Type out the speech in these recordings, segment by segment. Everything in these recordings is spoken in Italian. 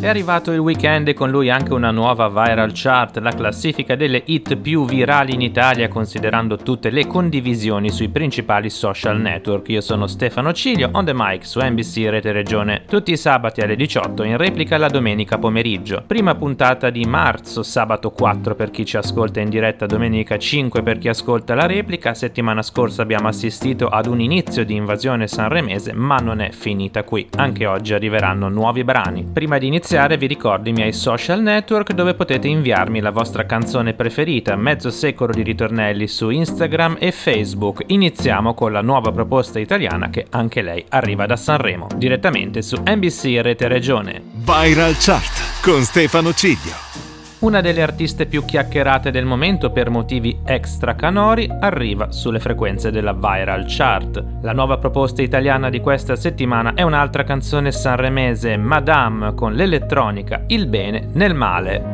È arrivato il weekend e con lui anche una nuova viral chart, la classifica delle hit più virali in Italia considerando tutte le condivisioni sui principali social network. Io sono Stefano Ciglio, on the mic su NBC Rete Regione, tutti i sabati alle 18 in replica la domenica pomeriggio. Prima puntata di marzo, sabato 4 per chi ci ascolta in diretta, domenica 5 per chi ascolta la replica. Settimana scorsa abbiamo assistito ad un inizio di invasione sanremese, ma non è finita qui. Anche oggi arriveranno nuovi brani. Prima di iniziare iniziare vi ricordo i miei social network dove potete inviarmi la vostra canzone preferita, mezzo secolo di ritornelli su Instagram e Facebook. Iniziamo con la nuova proposta italiana che anche lei arriva da Sanremo, direttamente su NBC Rete Regione. Viral Chart con Stefano Ciglio. Una delle artiste più chiacchierate del momento per motivi extra canori arriva sulle frequenze della Viral Chart. La nuova proposta italiana di questa settimana è un'altra canzone sanremese, Madame, con l'elettronica Il bene nel male.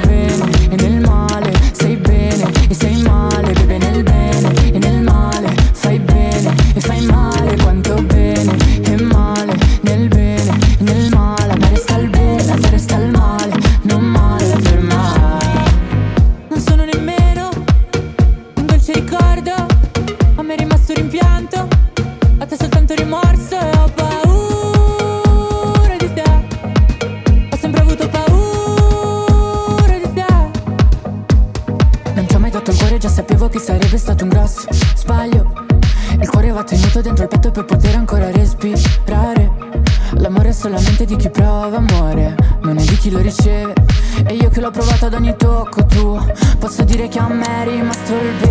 di chi prova amore, non è di chi lo riceve. E io che l'ho provato ad ogni tocco tuo Posso dire che a me è rimasto il bene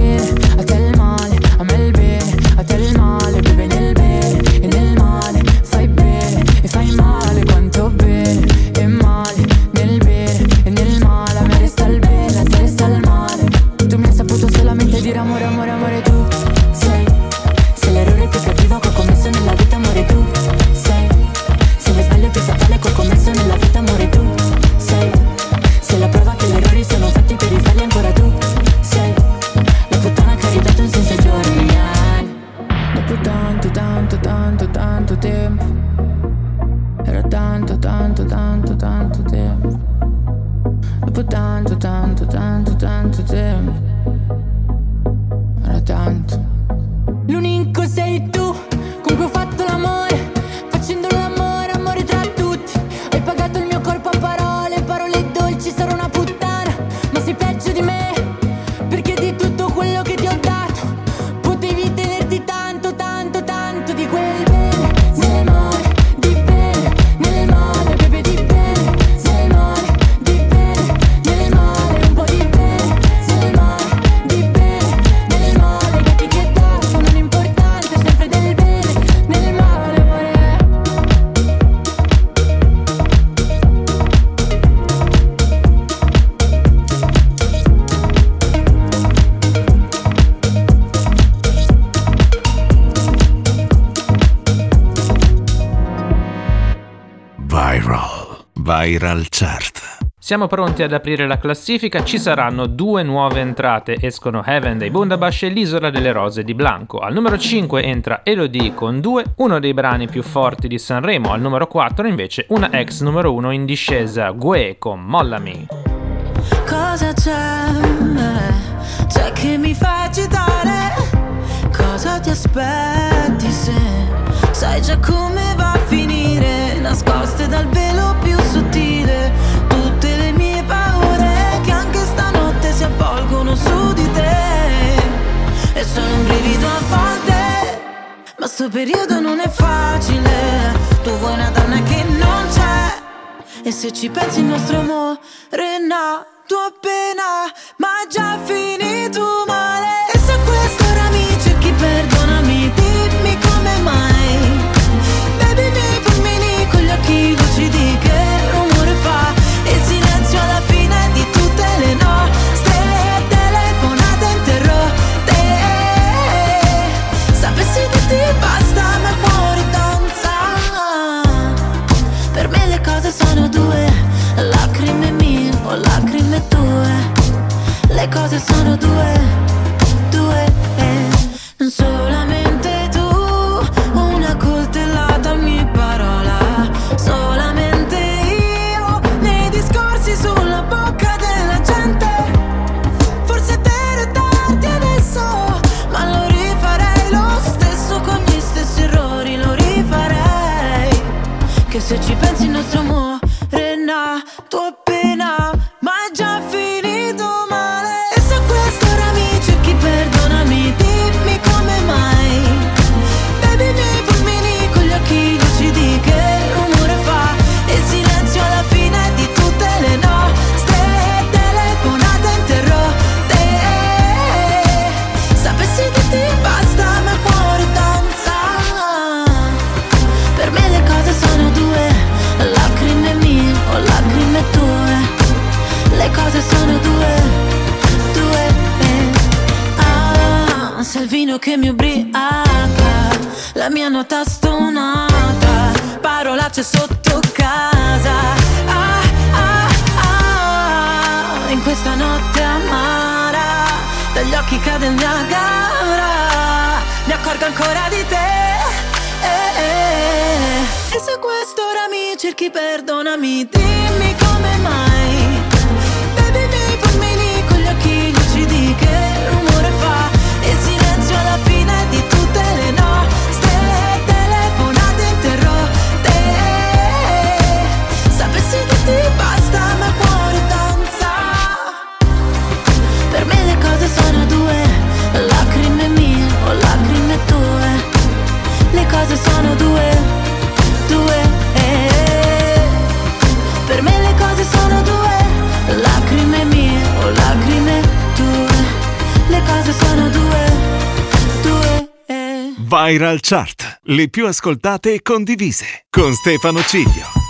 Viral. Chart. Siamo pronti ad aprire la classifica, ci saranno due nuove entrate, escono Heaven dei Bundabash e l'Isola delle Rose di Blanco. Al numero 5 entra Elodie con due, uno dei brani più forti di Sanremo, al numero 4 invece una ex numero 1 in discesa, Gue con Mollami. Cosa c'è? C'è che mi fa agitare? Cosa ti aspetti se sai già come va a finire? Nascoste dal velo più sottile avvolgono su di te. E sono un brivido a volte Ma sto periodo non è facile. Tu vuoi una donna che non c'è E se ci pensi il nostro amore è nato appena Ma già finito male cose sono due, due, eh. solamente tu, una coltellata ogni parola, solamente io, nei discorsi sulla bocca della gente, forse per tardi adesso, ma lo rifarei lo stesso con gli stessi errori, lo rifarei, che se ci pensi il nostro amore ancora di te eh, eh. E se quest'ora mi cerchi perdonami Dimmi come mie o lacrime tue Le cose sono due Viral Chart, le più ascoltate e condivise, con Stefano Ciglio.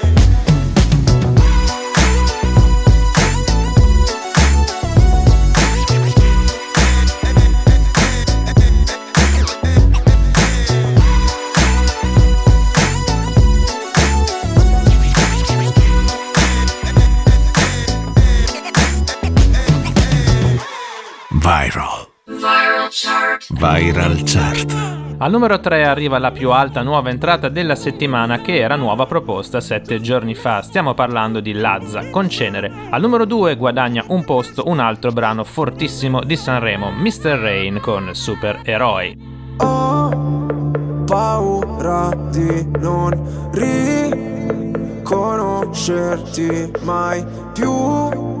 Viral. Viral chart. Viral chart. Al numero 3 arriva la più alta nuova entrata della settimana che era nuova proposta 7 giorni fa. Stiamo parlando di Lazza con Cenere. Al numero 2 guadagna un posto un altro brano fortissimo di Sanremo, Mr. Rain con Supereroi. Ho paura di non riconoscerti mai più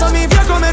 Spazzami via come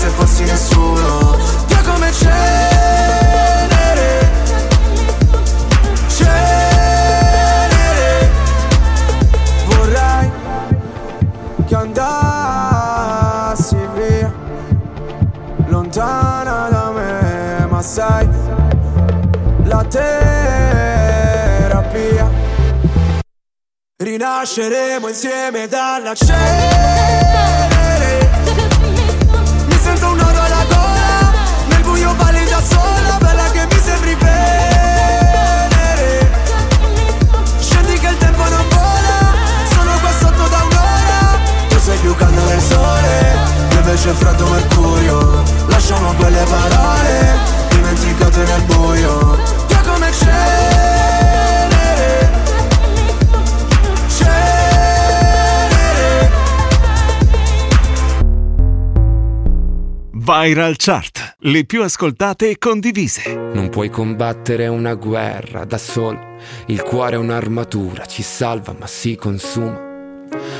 se fossi nessuno. Via come cenere. Cenere. Vorrei che andassi via. Lontana da me Ma sai La terapia. Rinasceremo insieme dalla cenere sento un nodo alla gola Nel buio balli da sola Bella che mi sembri venere Scendi che il tempo non vola Sono qua sotto da un'ora Tu sei più caldo del sole Io invece freddo mercurio Lasciamo quelle parole Dimenticate nel buio Che come cenere Viral Chart, le più ascoltate e condivise. Non puoi combattere una guerra da solo, il cuore è un'armatura, ci salva ma si consuma.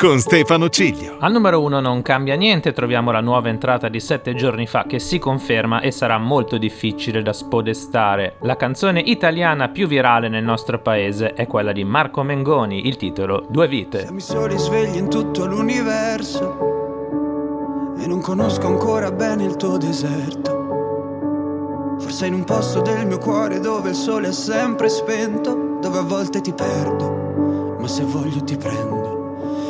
con Stefano Ciglio. Al numero 1 non cambia niente, troviamo la nuova entrata di 7 giorni fa che si conferma e sarà molto difficile da spodestare. La canzone italiana più virale nel nostro paese è quella di Marco Mengoni, il titolo Due vite. Siamo i soli svegli in tutto l'universo e non conosco ancora bene il tuo deserto. Forse in un posto del mio cuore dove il sole è sempre spento, dove a volte ti perdo, ma se voglio ti prendo.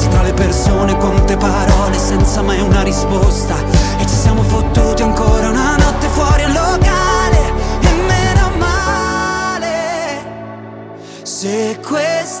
Persi tra le persone, quante parole senza mai una risposta. E ci siamo fottuti ancora una notte fuori al locale. E meno male Se It's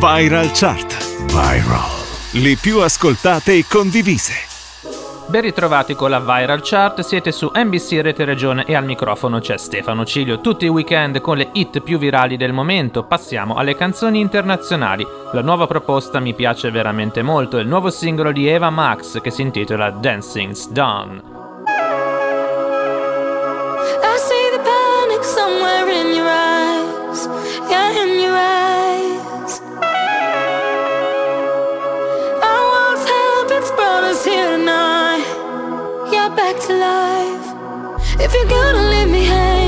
Viral Chart. Viral. Le più ascoltate e condivise. Ben ritrovati con la Viral Chart, siete su NBC Rete Regione e al microfono c'è Stefano Ciglio. Tutti i weekend con le hit più virali del momento, passiamo alle canzoni internazionali. La nuova proposta mi piace veramente molto, è il nuovo singolo di Eva Max che si intitola Dancing's Done. I see the panic somewhere in your eyes, yeah, in your eyes. back to life if you're gonna leave me hanging.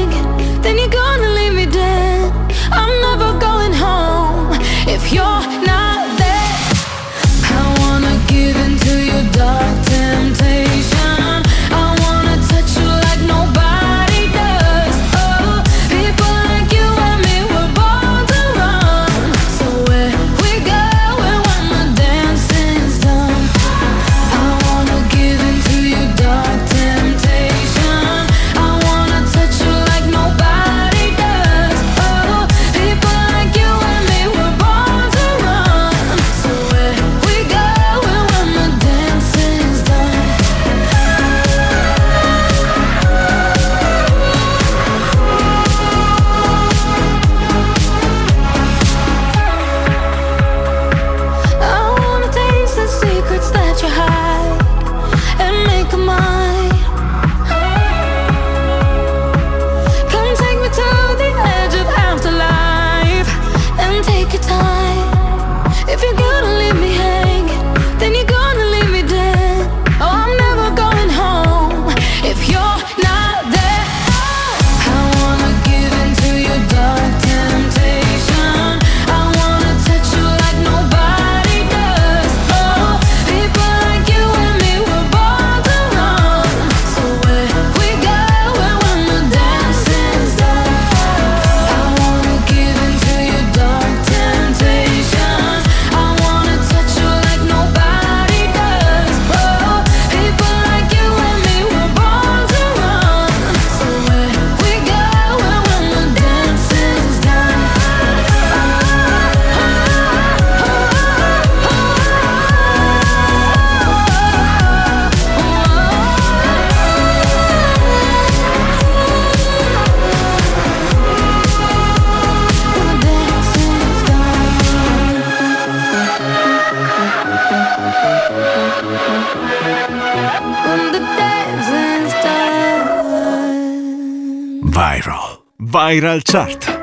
Viral Chart.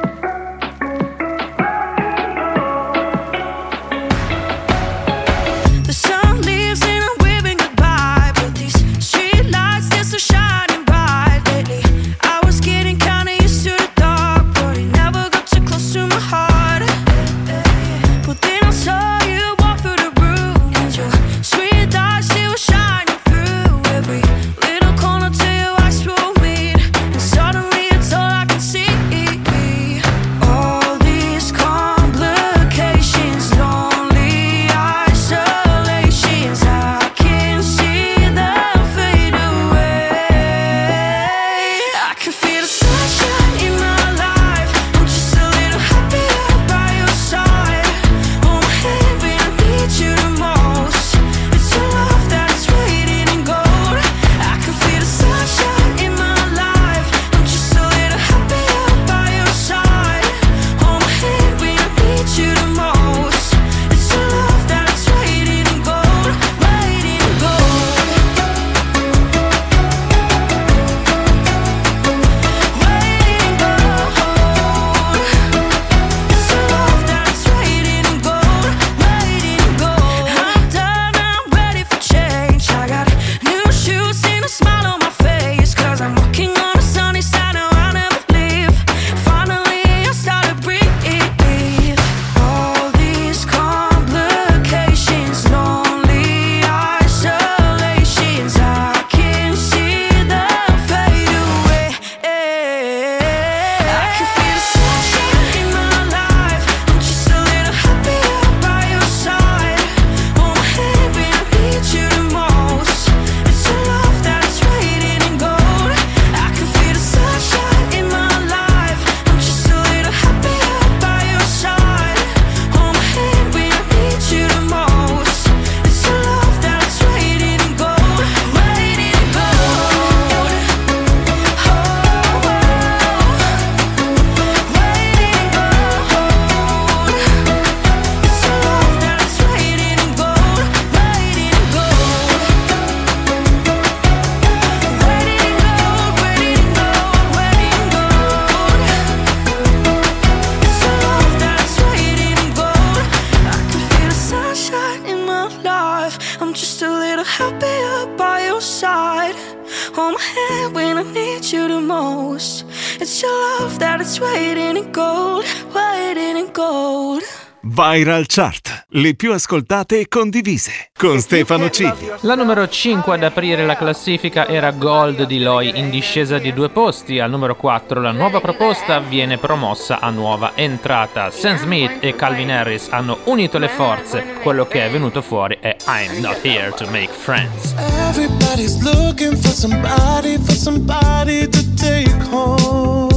Viral Chart, le più ascoltate e condivise, con Stefano Cilio. La numero 5 ad aprire la classifica era Gold di Loi in discesa di due posti. Al numero 4 la nuova proposta viene promossa a nuova entrata. Sam Smith e Calvin Harris hanno unito le forze. Quello che è venuto fuori è I'm not here to make friends. Everybody's looking for somebody, for somebody to take home.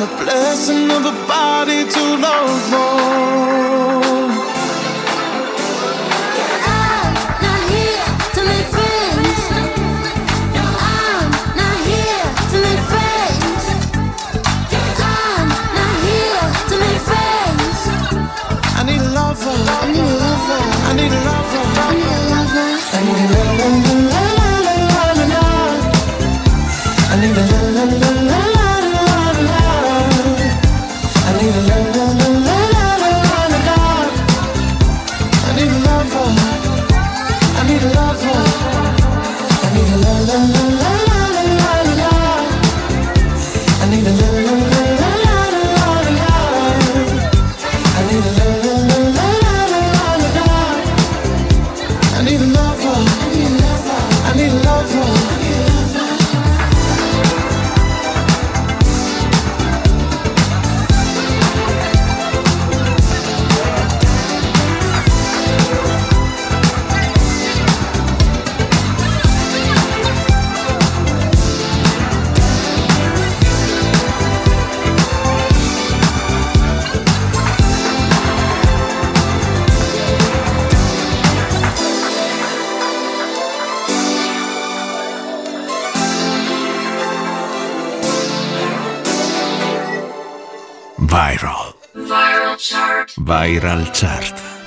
I'm a blessing of a body to love on.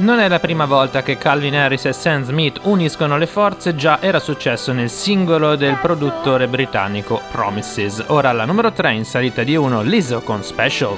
Non è la prima volta che Calvin Harris e Sam Smith uniscono le forze, già era successo nel singolo del produttore britannico Promises. Ora alla numero 3 in salita di 1 Lizzo con Special.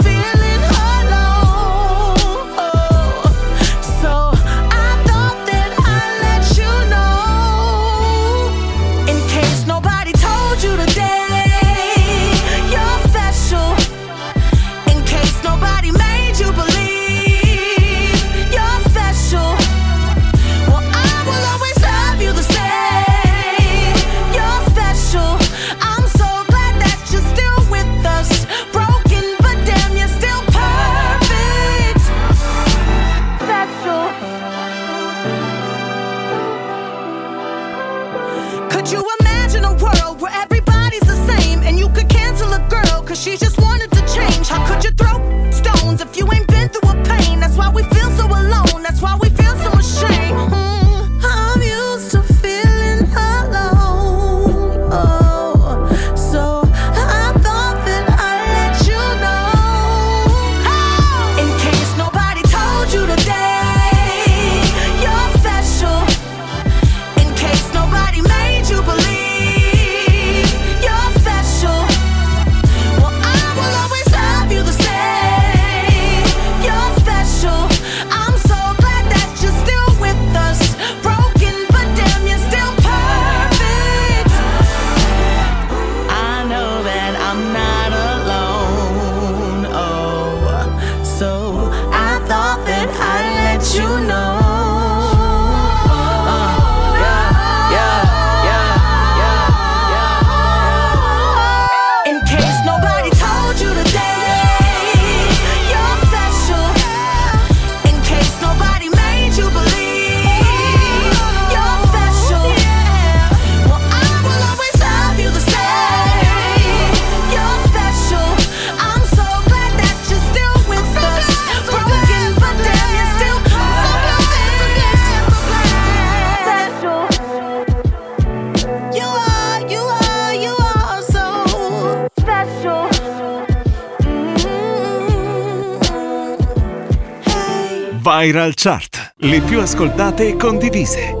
Viral Chart. Le più ascoltate e condivise.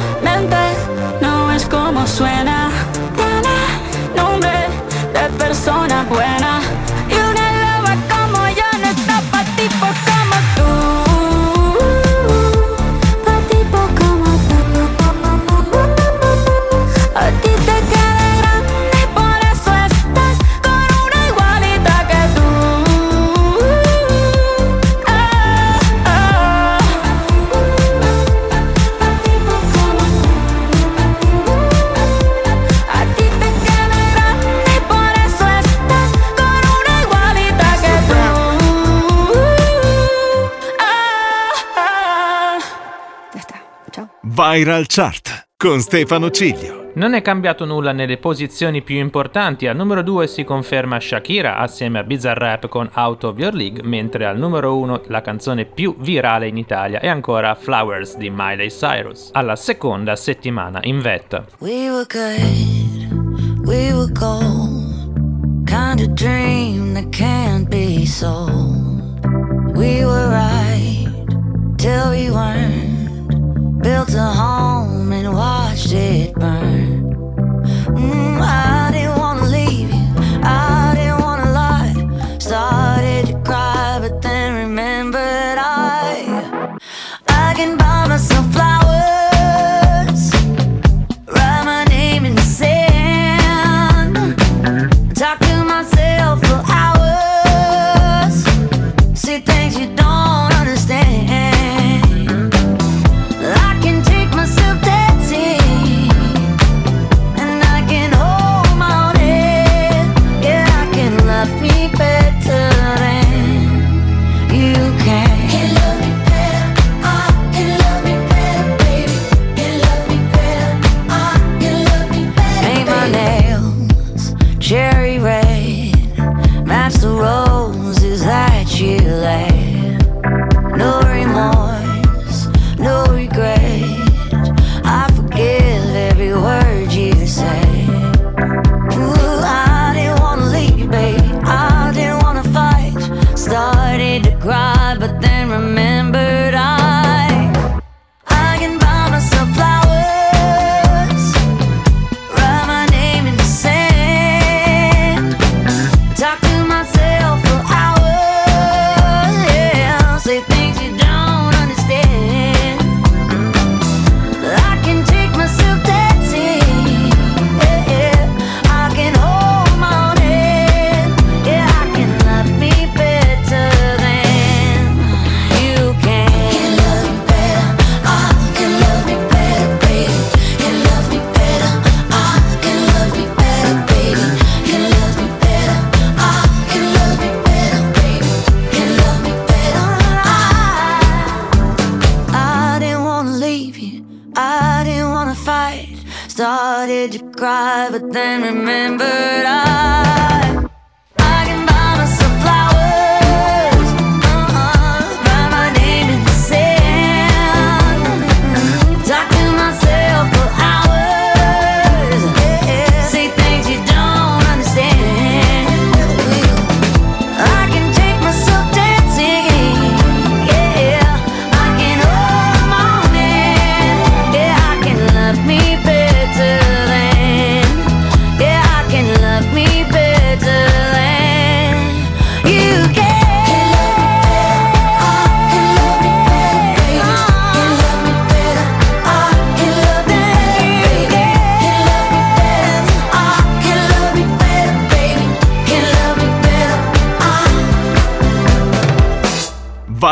Claramente no es como suena. Tiene nombre de persona buena. Viral Chart con Stefano Ciglio. Non è cambiato nulla nelle posizioni più importanti, al numero 2 si conferma Shakira assieme a Bizarrap con Out of Your League, mentre al numero 1 la canzone più virale in Italia è ancora Flowers di Miley Cyrus, alla seconda settimana in vetta. We were good, we were gold. Kind of dream that can't be sold. We were right till we weren't. Built a home and watched it burn. Mm, I didn't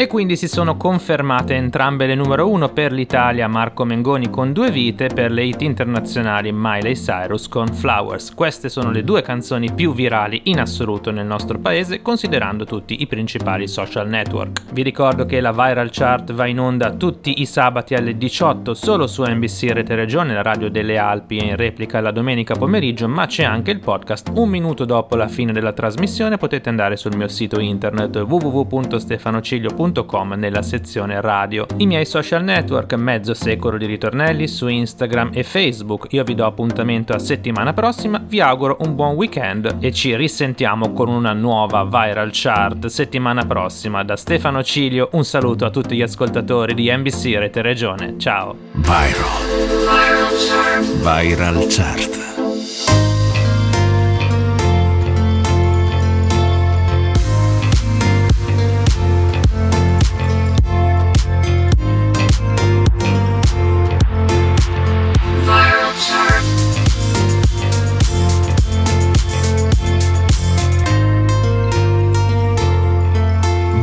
E quindi si sono confermate entrambe le numero uno per l'Italia Marco Mengoni con Due Vite per le hit internazionali Miley Cyrus con Flowers. Queste sono le due canzoni più virali in assoluto nel nostro paese considerando tutti i principali social network. Vi ricordo che la Viral Chart va in onda tutti i sabati alle 18 solo su NBC Rete Regione, la radio delle Alpi e in replica la domenica pomeriggio, ma c'è anche il podcast un minuto dopo la fine della trasmissione, potete andare sul mio sito internet www.stefanociglio.com nella sezione radio. I miei social network, mezzo secolo di ritornelli su Instagram e Facebook. Io vi do appuntamento a settimana prossima, vi auguro un buon weekend e ci risentiamo con una nuova viral chart settimana prossima. Da Stefano Cilio un saluto a tutti gli ascoltatori di NBC Rete Regione. Ciao. Viral. Viral Chart.